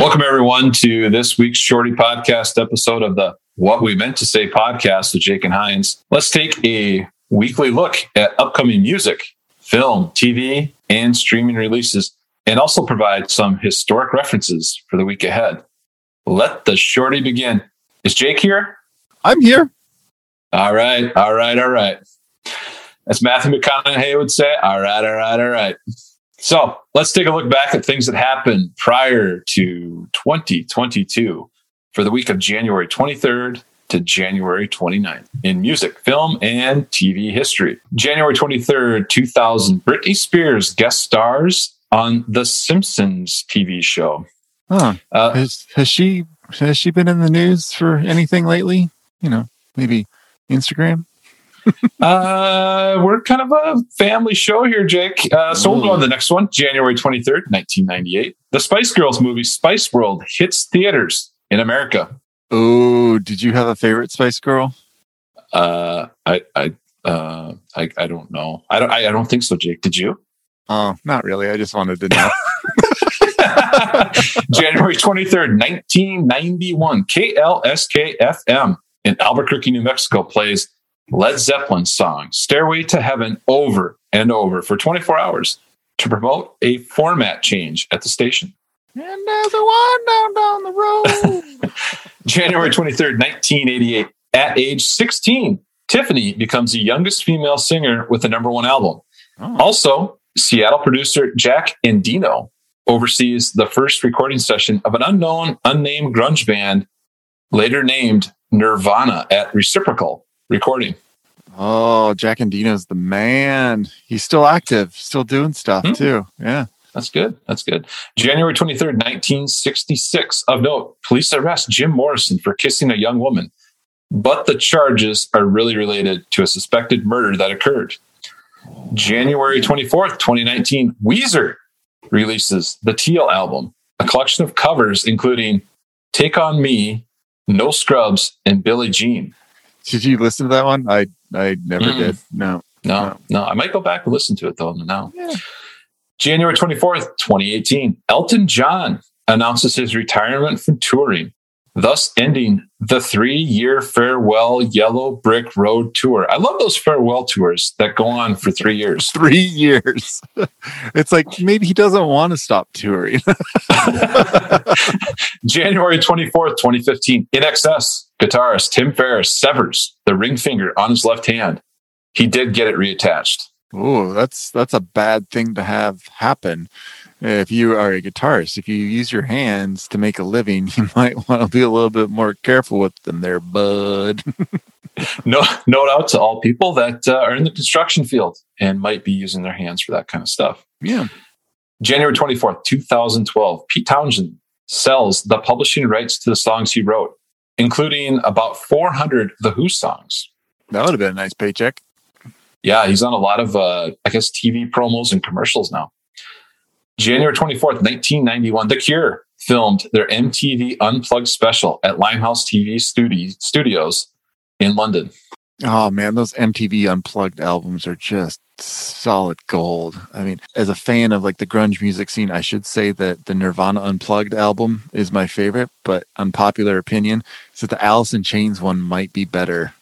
Welcome, everyone, to this week's Shorty Podcast episode of the What We Meant to Say podcast with Jake and Hines. Let's take a weekly look at upcoming music, film, TV, and streaming releases, and also provide some historic references for the week ahead. Let the Shorty begin. Is Jake here? I'm here. All right, all right, all right. As Matthew McConaughey would say, all right, all right, all right. So let's take a look back at things that happened prior to 2022 for the week of January 23rd to January 29th in music, film, and TV history. January 23rd, 2000, Britney Spears guest stars on The Simpsons TV show. Huh. Uh, has, has she has she been in the news for anything lately? You know, maybe Instagram uh, we're kind of a family show here, Jake. Uh, so we'll go on the next one, January 23rd, 1998. The Spice Girls movie Spice World hits theaters in America. Oh, did you have a favorite Spice Girl? Uh, I, I, uh, I, I don't know. I don't, I, I don't think so, Jake. Did you? Oh, not really. I just wanted to know. January 23rd, 1991, KLSK FM in Albuquerque, New Mexico plays Led Zeppelin song Stairway to Heaven over and over for 24 hours to promote a format change at the station. And there's a one down down the road. January 23rd, 1988. At age 16, Tiffany becomes the youngest female singer with a number one album. Oh. Also, Seattle producer Jack Endino oversees the first recording session of an unknown, unnamed grunge band, later named Nirvana at Reciprocal recording. Oh, Jack Endino's the man. He's still active, still doing stuff hmm. too. Yeah. That's good. That's good. January 23rd, 1966. Of note, police arrest Jim Morrison for kissing a young woman, but the charges are really related to a suspected murder that occurred. January 24th, 2019, Weezer releases the Teal album, a collection of covers including Take On Me, No Scrubs, and Billie Jean. Did you listen to that one? I I never mm. did. No, no, no, no. I might go back and listen to it though. Now, yeah. January twenty fourth, twenty eighteen. Elton John announces his retirement from touring thus ending the three year farewell Yellow Brick Road tour. I love those farewell tours that go on for three years. three years. it's like maybe he doesn't want to stop touring. January 24th, 2015, INXS guitarist Tim Farriss severs the ring finger on his left hand. He did get it reattached. Oh, that's that's a bad thing to have happen if you are a guitarist, if you use your hands to make a living, you might want to be a little bit more careful with them there, bud. no, note out to all people that uh, are in the construction field and might be using their hands for that kind of stuff. Yeah. January 24th, 2012, Pete Townshend sells the publishing rights to the songs he wrote, including about 400 The Who songs. That would have been a nice paycheck. Yeah, he's on a lot of, uh, I guess, TV promos and commercials now. January 24th, 1991, The Cure filmed their MTV Unplugged special at Limehouse TV studi- Studios in London. Oh man, those MTV Unplugged albums are just solid gold. I mean, as a fan of like the grunge music scene, I should say that the Nirvana Unplugged album is my favorite, but unpopular opinion is that the Alice in Chains one might be better.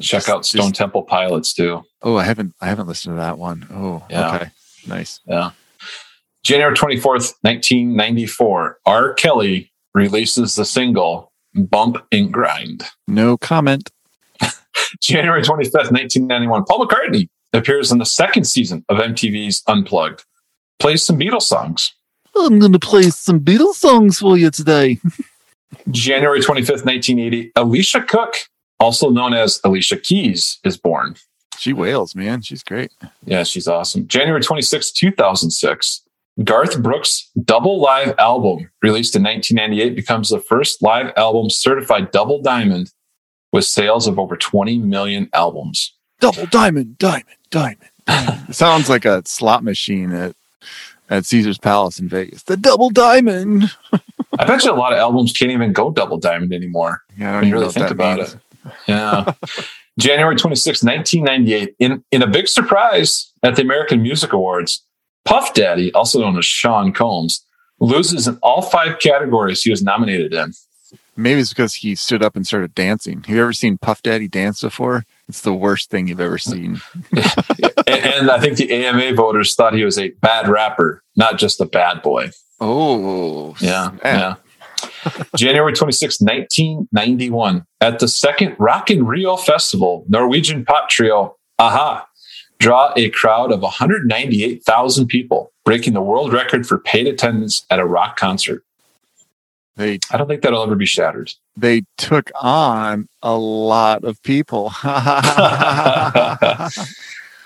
Check just, out Stone just, Temple Pilots too. Oh, I haven't I haven't listened to that one. Oh, yeah. okay. Nice. Yeah. January 24th, 1994, R. Kelly releases the single Bump and Grind. No comment. January 25th, 1991, Paul McCartney appears in the second season of MTV's Unplugged. Plays some Beatles songs. I'm going to play some Beatles songs for you today. January 25th, 1980, Alicia Cook, also known as Alicia Keys, is born. She wails, man. She's great. Yeah, she's awesome. January 26th, 2006, Garth Brooks' double live album, released in 1998, becomes the first live album certified double diamond with sales of over 20 million albums. Double diamond, diamond, diamond. diamond. sounds like a slot machine at, at Caesar's Palace in Vegas. The double diamond. I bet you a lot of albums can't even go double diamond anymore. Yeah, I don't even really think about means. it. Yeah. January 26, 1998, in, in a big surprise at the American Music Awards, Puff Daddy, also known as Sean Combs, loses in all five categories he was nominated in. Maybe it's because he stood up and started dancing. Have you ever seen Puff Daddy dance before? It's the worst thing you've ever seen. and, and I think the AMA voters thought he was a bad rapper, not just a bad boy. Oh, Yeah, snap. yeah. January 26, 1991, at the second Rock in Rio Festival, Norwegian pop trio a-ha draw a crowd of 198,000 people, breaking the world record for paid attendance at a rock concert. They I don't think that'll ever be shattered. they took on a lot of people.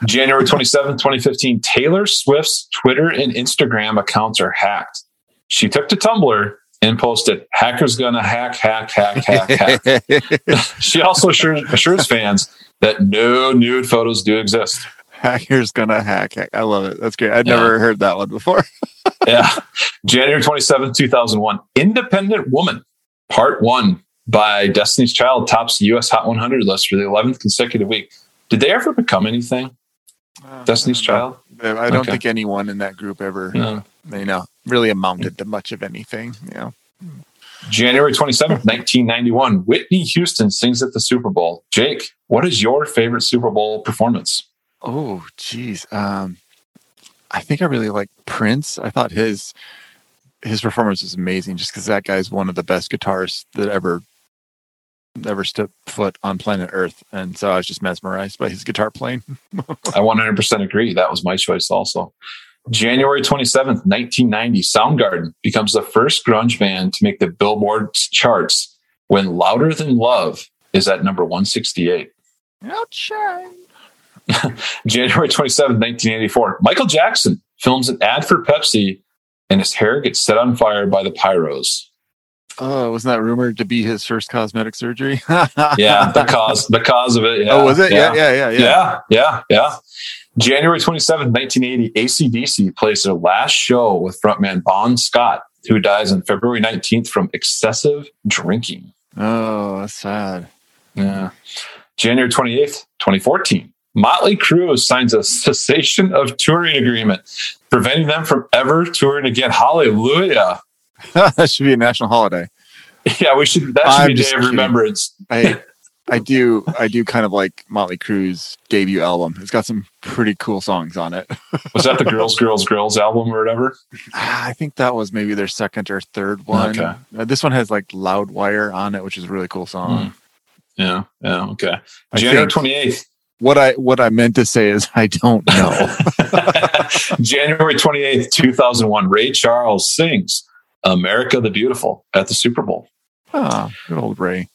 January 27, 2015, Taylor Swift's Twitter and Instagram accounts are hacked. She took to Tumblr and posted, Hackers gonna hack, hack, hack, hack, hack. she also assures, assures fans that no nude photos do exist. Hacker's gonna hack. hack. I love it. That's great. I'd Yeah. never heard that one before. Yeah. January 27th, 2001, Independent Woman, Part One by Destiny's Child tops the US Hot 100 list for the 11th consecutive week. Did they ever become anything? Uh, Destiny's Child? I don't Okay. think anyone in that group ever, No. you know, really amounted to much of anything. You know, January 27th, 1991, Whitney Houston sings at the Super Bowl. Jake, what is your favorite Super Bowl performance? Oh, geez. Um, I think I really like Prince. I thought his his performance was amazing, just because that guy's one of the best guitarists that ever ever stepped foot on planet Earth, and so I was just mesmerized by his guitar playing. I 100% agree. That was my choice also. January 27th, 1990, Soundgarden becomes the first grunge band to make the Billboard charts when Louder Than Love is at number 168. Outshine. January 27th, 1984, Michael Jackson films an ad for Pepsi and his hair gets set on fire by the pyros. Oh, wasn't that rumored to be his first cosmetic surgery? Yeah, the cause, the cause of it. Yeah, oh, was it? Yeah, yeah, yeah, yeah. yeah, yeah, yeah. January 27th, 1980, ACDC plays their last show with frontman Bon Scott, who dies on February 19th from excessive drinking. Oh, that's sad. Yeah. January 28th, 2014, Motley Crue signs a cessation of touring agreement, preventing them from ever touring again. Hallelujah. that should be a national holiday. Yeah, we should, that should I'm be day just of kidding. remembrance. I I do I do kind of like Motley Crue's debut album. It's got some pretty cool songs on it. Was that the Girls, Girls, Girls album or whatever? Ah, I think that was maybe their second or third one. Okay. Uh, this one has like Loudwire on it, which is a really cool song. Yeah, yeah, okay. I January 28th, What I what I meant to say is I don't know. January 28th, 2001, Ray Charles sings America the Beautiful at the Super Bowl. Ah, good old Ray.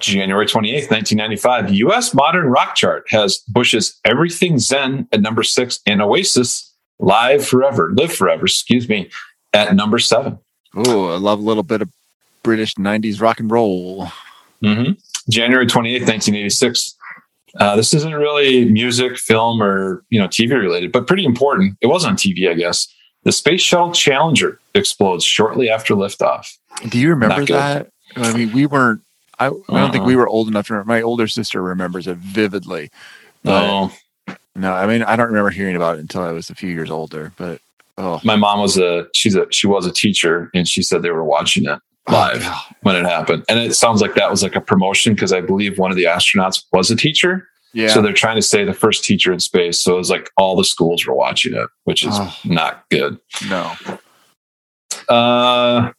January 28th, 1995, US Modern Rock Chart has Bush's Everything Zen at number six and Oasis Live Forever, Live Forever, excuse me, at number seven. Oh, I love a little bit of British '90s rock and roll. Mhm. January 28th, 1986. Uh, this isn't really music, film, or you know TV related, but pretty important. It was on TV, I guess. The Space Shuttle Challenger explodes shortly after liftoff. Do you remember that? I mean, we weren't. I, I don't think Uh-uh. we were old enough to remember. My older sister remembers it vividly. But Oh, no, I mean, I don't remember hearing about it until I was a few years older. But oh, my mom was a she's a she was a teacher, and she said they were watching it live Oh, when it happened. And it sounds like that was like a promotion because I believe one of the astronauts was a teacher. yeah. So they're trying to say the first teacher in space. So it was like all the schools were watching it, which is Oh. not good. no. Uh,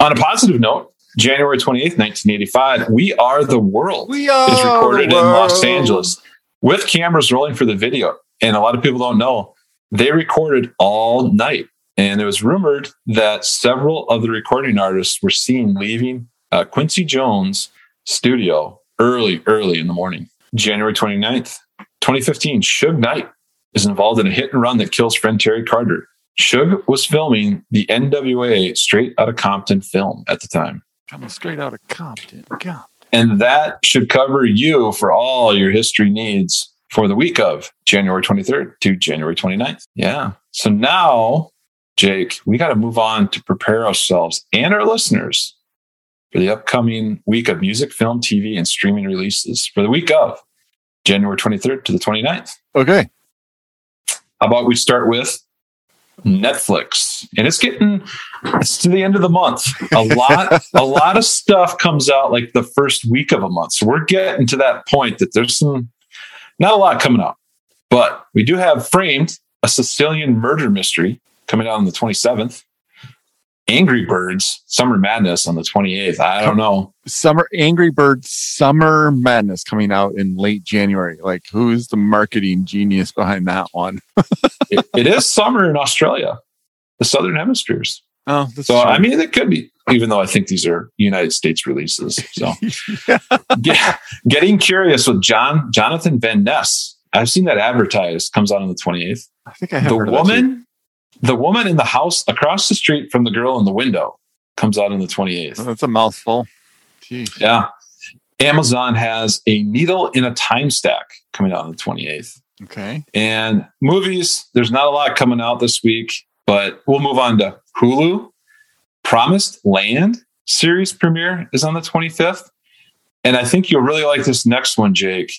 on a positive note, January 28th, 1985, We Are the World We are is recorded the in Los. Angeles with cameras rolling for the video. And a lot of people don't know they recorded all night. And it was rumored that several of the recording artists were seen leaving uh, Quincy Jones' studio early, early in the morning. January 29th, 2015, Suge Knight is involved in a hit and run that kills friend Terry Carter. Suge was filming the NWA Straight Outta Compton film at the time. Coming straight out of Compton. God. And that should cover you for all your history needs for the week of January 23rd to January 29th. Yeah. So now, Jake, we got to move on to prepare ourselves and our listeners for the upcoming week of music, film, TV, and streaming releases for the week of January 23rd to the 29th. Okay. How about we start with Netflix, and it's getting it's to the end of the month. A lot, a lot of stuff comes out like the first week of a month. So we're getting to that point that there's some not a lot coming out, but we do have Framed, a Sicilian murder mystery coming out on the 27th. Angry Birds Summer Madness on the 28th. I don't know. Summer Angry Birds Summer Madness coming out in late January. Like, who's the marketing genius behind that one? it, it is summer in Australia, the Southern Hemispheres. Oh, so true. I mean, it could be, even though I think these are United States releases. So, yeah. getting curious with John Jonathan Van Ness. I've seen that advertised. Comes out on the 28th. I think I have. The woman the woman in the house across the street from the girl in the window comes out on the 28th. That's a mouthful. Jeez. Yeah. Amazon has a needle in a time stack coming out on the 28th. Okay. And movies, there's not a lot coming out this week, but we'll move on to Hulu. Promised Land series premiere is on the 25th. And I think you'll really like this next one, Jake.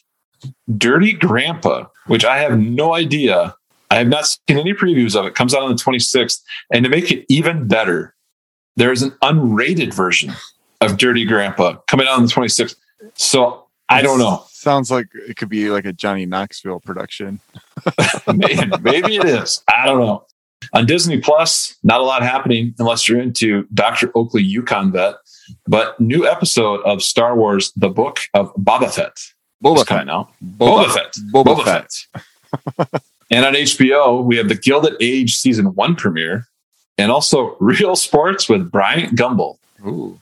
Dirty Grandpa, which I have no idea I have not seen any previews of it. it. Comes out on the 26th. And to make it even better, there is an unrated version of Dirty Grandpa coming out on the 26th. So I don't know. Sounds like it could be like a Johnny Knoxville production. maybe, maybe it is. I don't know. On Disney Plus, not a lot happening unless you're into Dr. Oakley Yukon Vet, but new episode of Star Wars: The Book of Boba Fett. Boba Fett now. Boba, Boba Fett. Boba, Boba Fett. Fett. And on HBO, we have the Gilded Age season one premiere and also Real Sports with Bryant Gumbel. Ooh.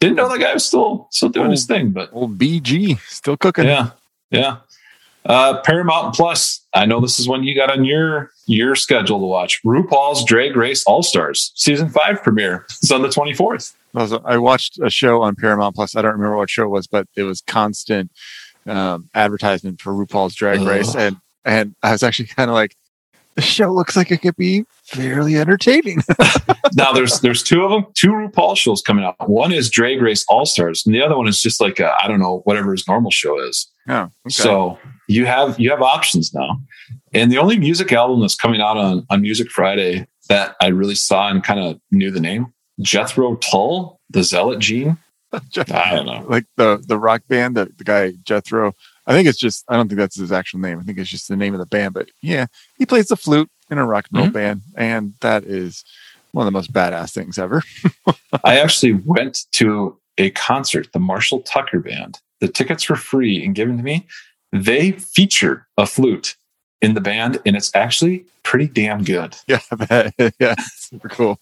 Didn't know the guy was still still doing old, his thing, but old BG still cooking. Yeah. Yeah. Uh, Paramount Plus. I know this is one you got on your your schedule to watch. RuPaul's Drag Race All Stars season five premiere. It's on the twenty fourth. I watched a show on Paramount Plus. I don't remember what show it was, but it was constant um, advertisement for RuPaul's Drag Race, and and I was actually kind of like, the show looks like it could be fairly entertaining. now there's there's two of them, two RuPaul shows coming out. One is Drag Race All Stars, and the other one is just like I don't know whatever his normal show is. Yeah. okay. so you have you have options now. And the only music album that's coming out on on Music Friday that I really saw and kind of knew the name, Jethro Tull, the Zealot Gene. I don't know, like the the rock band, the, the guy Jethro. I think it's just I don't think that's his actual name. I think it's just the name of the band. But yeah, he plays the flute in a rock and roll mm-hmm. band, and that is one of the most badass things ever. I actually went to a concert, the Marshall Tucker Band. The tickets were free and given to me. They feature a flute in the band, and it's actually pretty damn good. Yeah, yeah, super cool.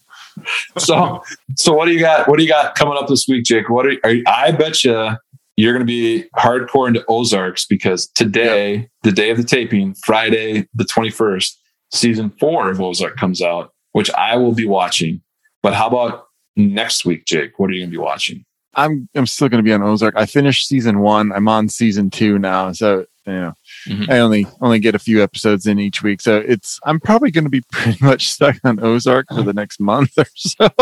so, so what do you got? What do you got coming up this week, Jake? What are, are you, I bet you you're going to be hardcore into Ozarks because today, yep. the day of the taping, Friday, the 21st, season four of Ozark comes out, which I will be watching. But how about next week, Jake? What are you going to be watching? I'm I'm still going to be on Ozark. I finished season one. I'm on season two now, so you know, mm-hmm. I only only get a few episodes in each week. So it's I'm probably going to be pretty much stuck on Ozark for the next month or so.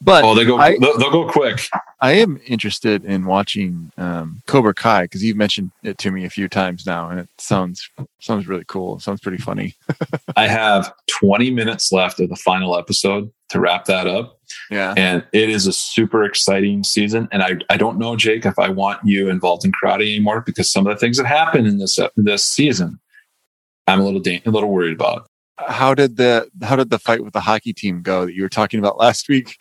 But oh, they go. I, they'll, they'll, go quick. I am interested in watching um, Cobra Kai because you've mentioned it to me a few times now, and it sounds sounds really cool. It sounds pretty funny. I have 20 minutes left of the final episode to wrap that up. Yeah, and it is a super exciting season. And I I don't know, Jake, if I want you involved in karate anymore because some of the things that happen in this this season, I'm a little da- a little worried about. How did the how did the fight with the hockey team go that you were talking about last week?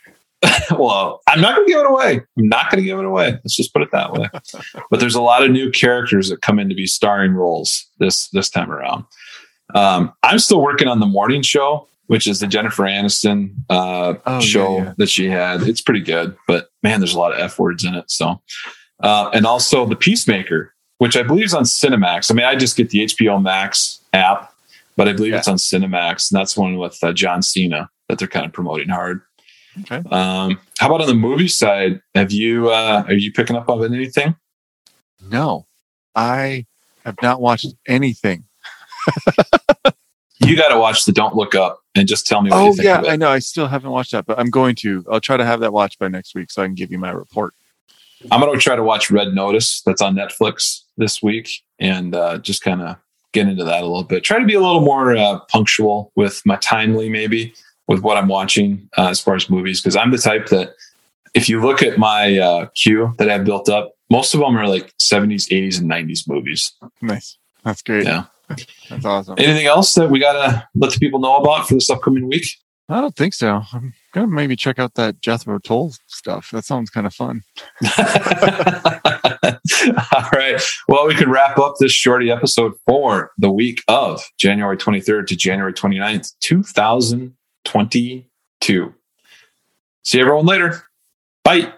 well, I'm not going to give it away. I'm not going to give it away. Let's just put it that way. but there's a lot of new characters that come in to be starring roles this this time around. Um, I'm still working on the morning show, which is the Jennifer Aniston uh, oh, show yeah, yeah. that she had. It's pretty good, but man, there's a lot of f words in it. So, uh, and also the Peacemaker, which I believe is on Cinemax. I mean, I just get the HBO Max app, but I believe yeah. it's on Cinemax, and that's one with uh, John Cena that they're kind of promoting hard. Okay. Um, how about on the movie side? Have you uh, are you picking up on anything? No, I have not watched anything. you got to watch the Don't Look Up and just tell me. oh yeah, I know. I still haven't watched that, but I'm going to. I'll try to have that watched by next week so I can give you my report. I'm going to try to watch Red Notice. That's on Netflix this week, and uh, just kind of get into that a little bit. Try to be a little more uh, punctual with my timely, maybe with what I'm watching uh, as far as movies, because I'm the type that if you look at my uh, queue that I've built up, most of them are like 70s, 80s, and 90s movies. Nice. That's great. Yeah. That's awesome. Anything else that we gotta let the people know about for this upcoming week? I don't think so. I'm gonna maybe check out that Jethro Tull stuff. That sounds kind of fun. All right. Well, we can wrap up this shorty episode for the week of January 23rd to January 29th, 2022. See everyone later. Bye.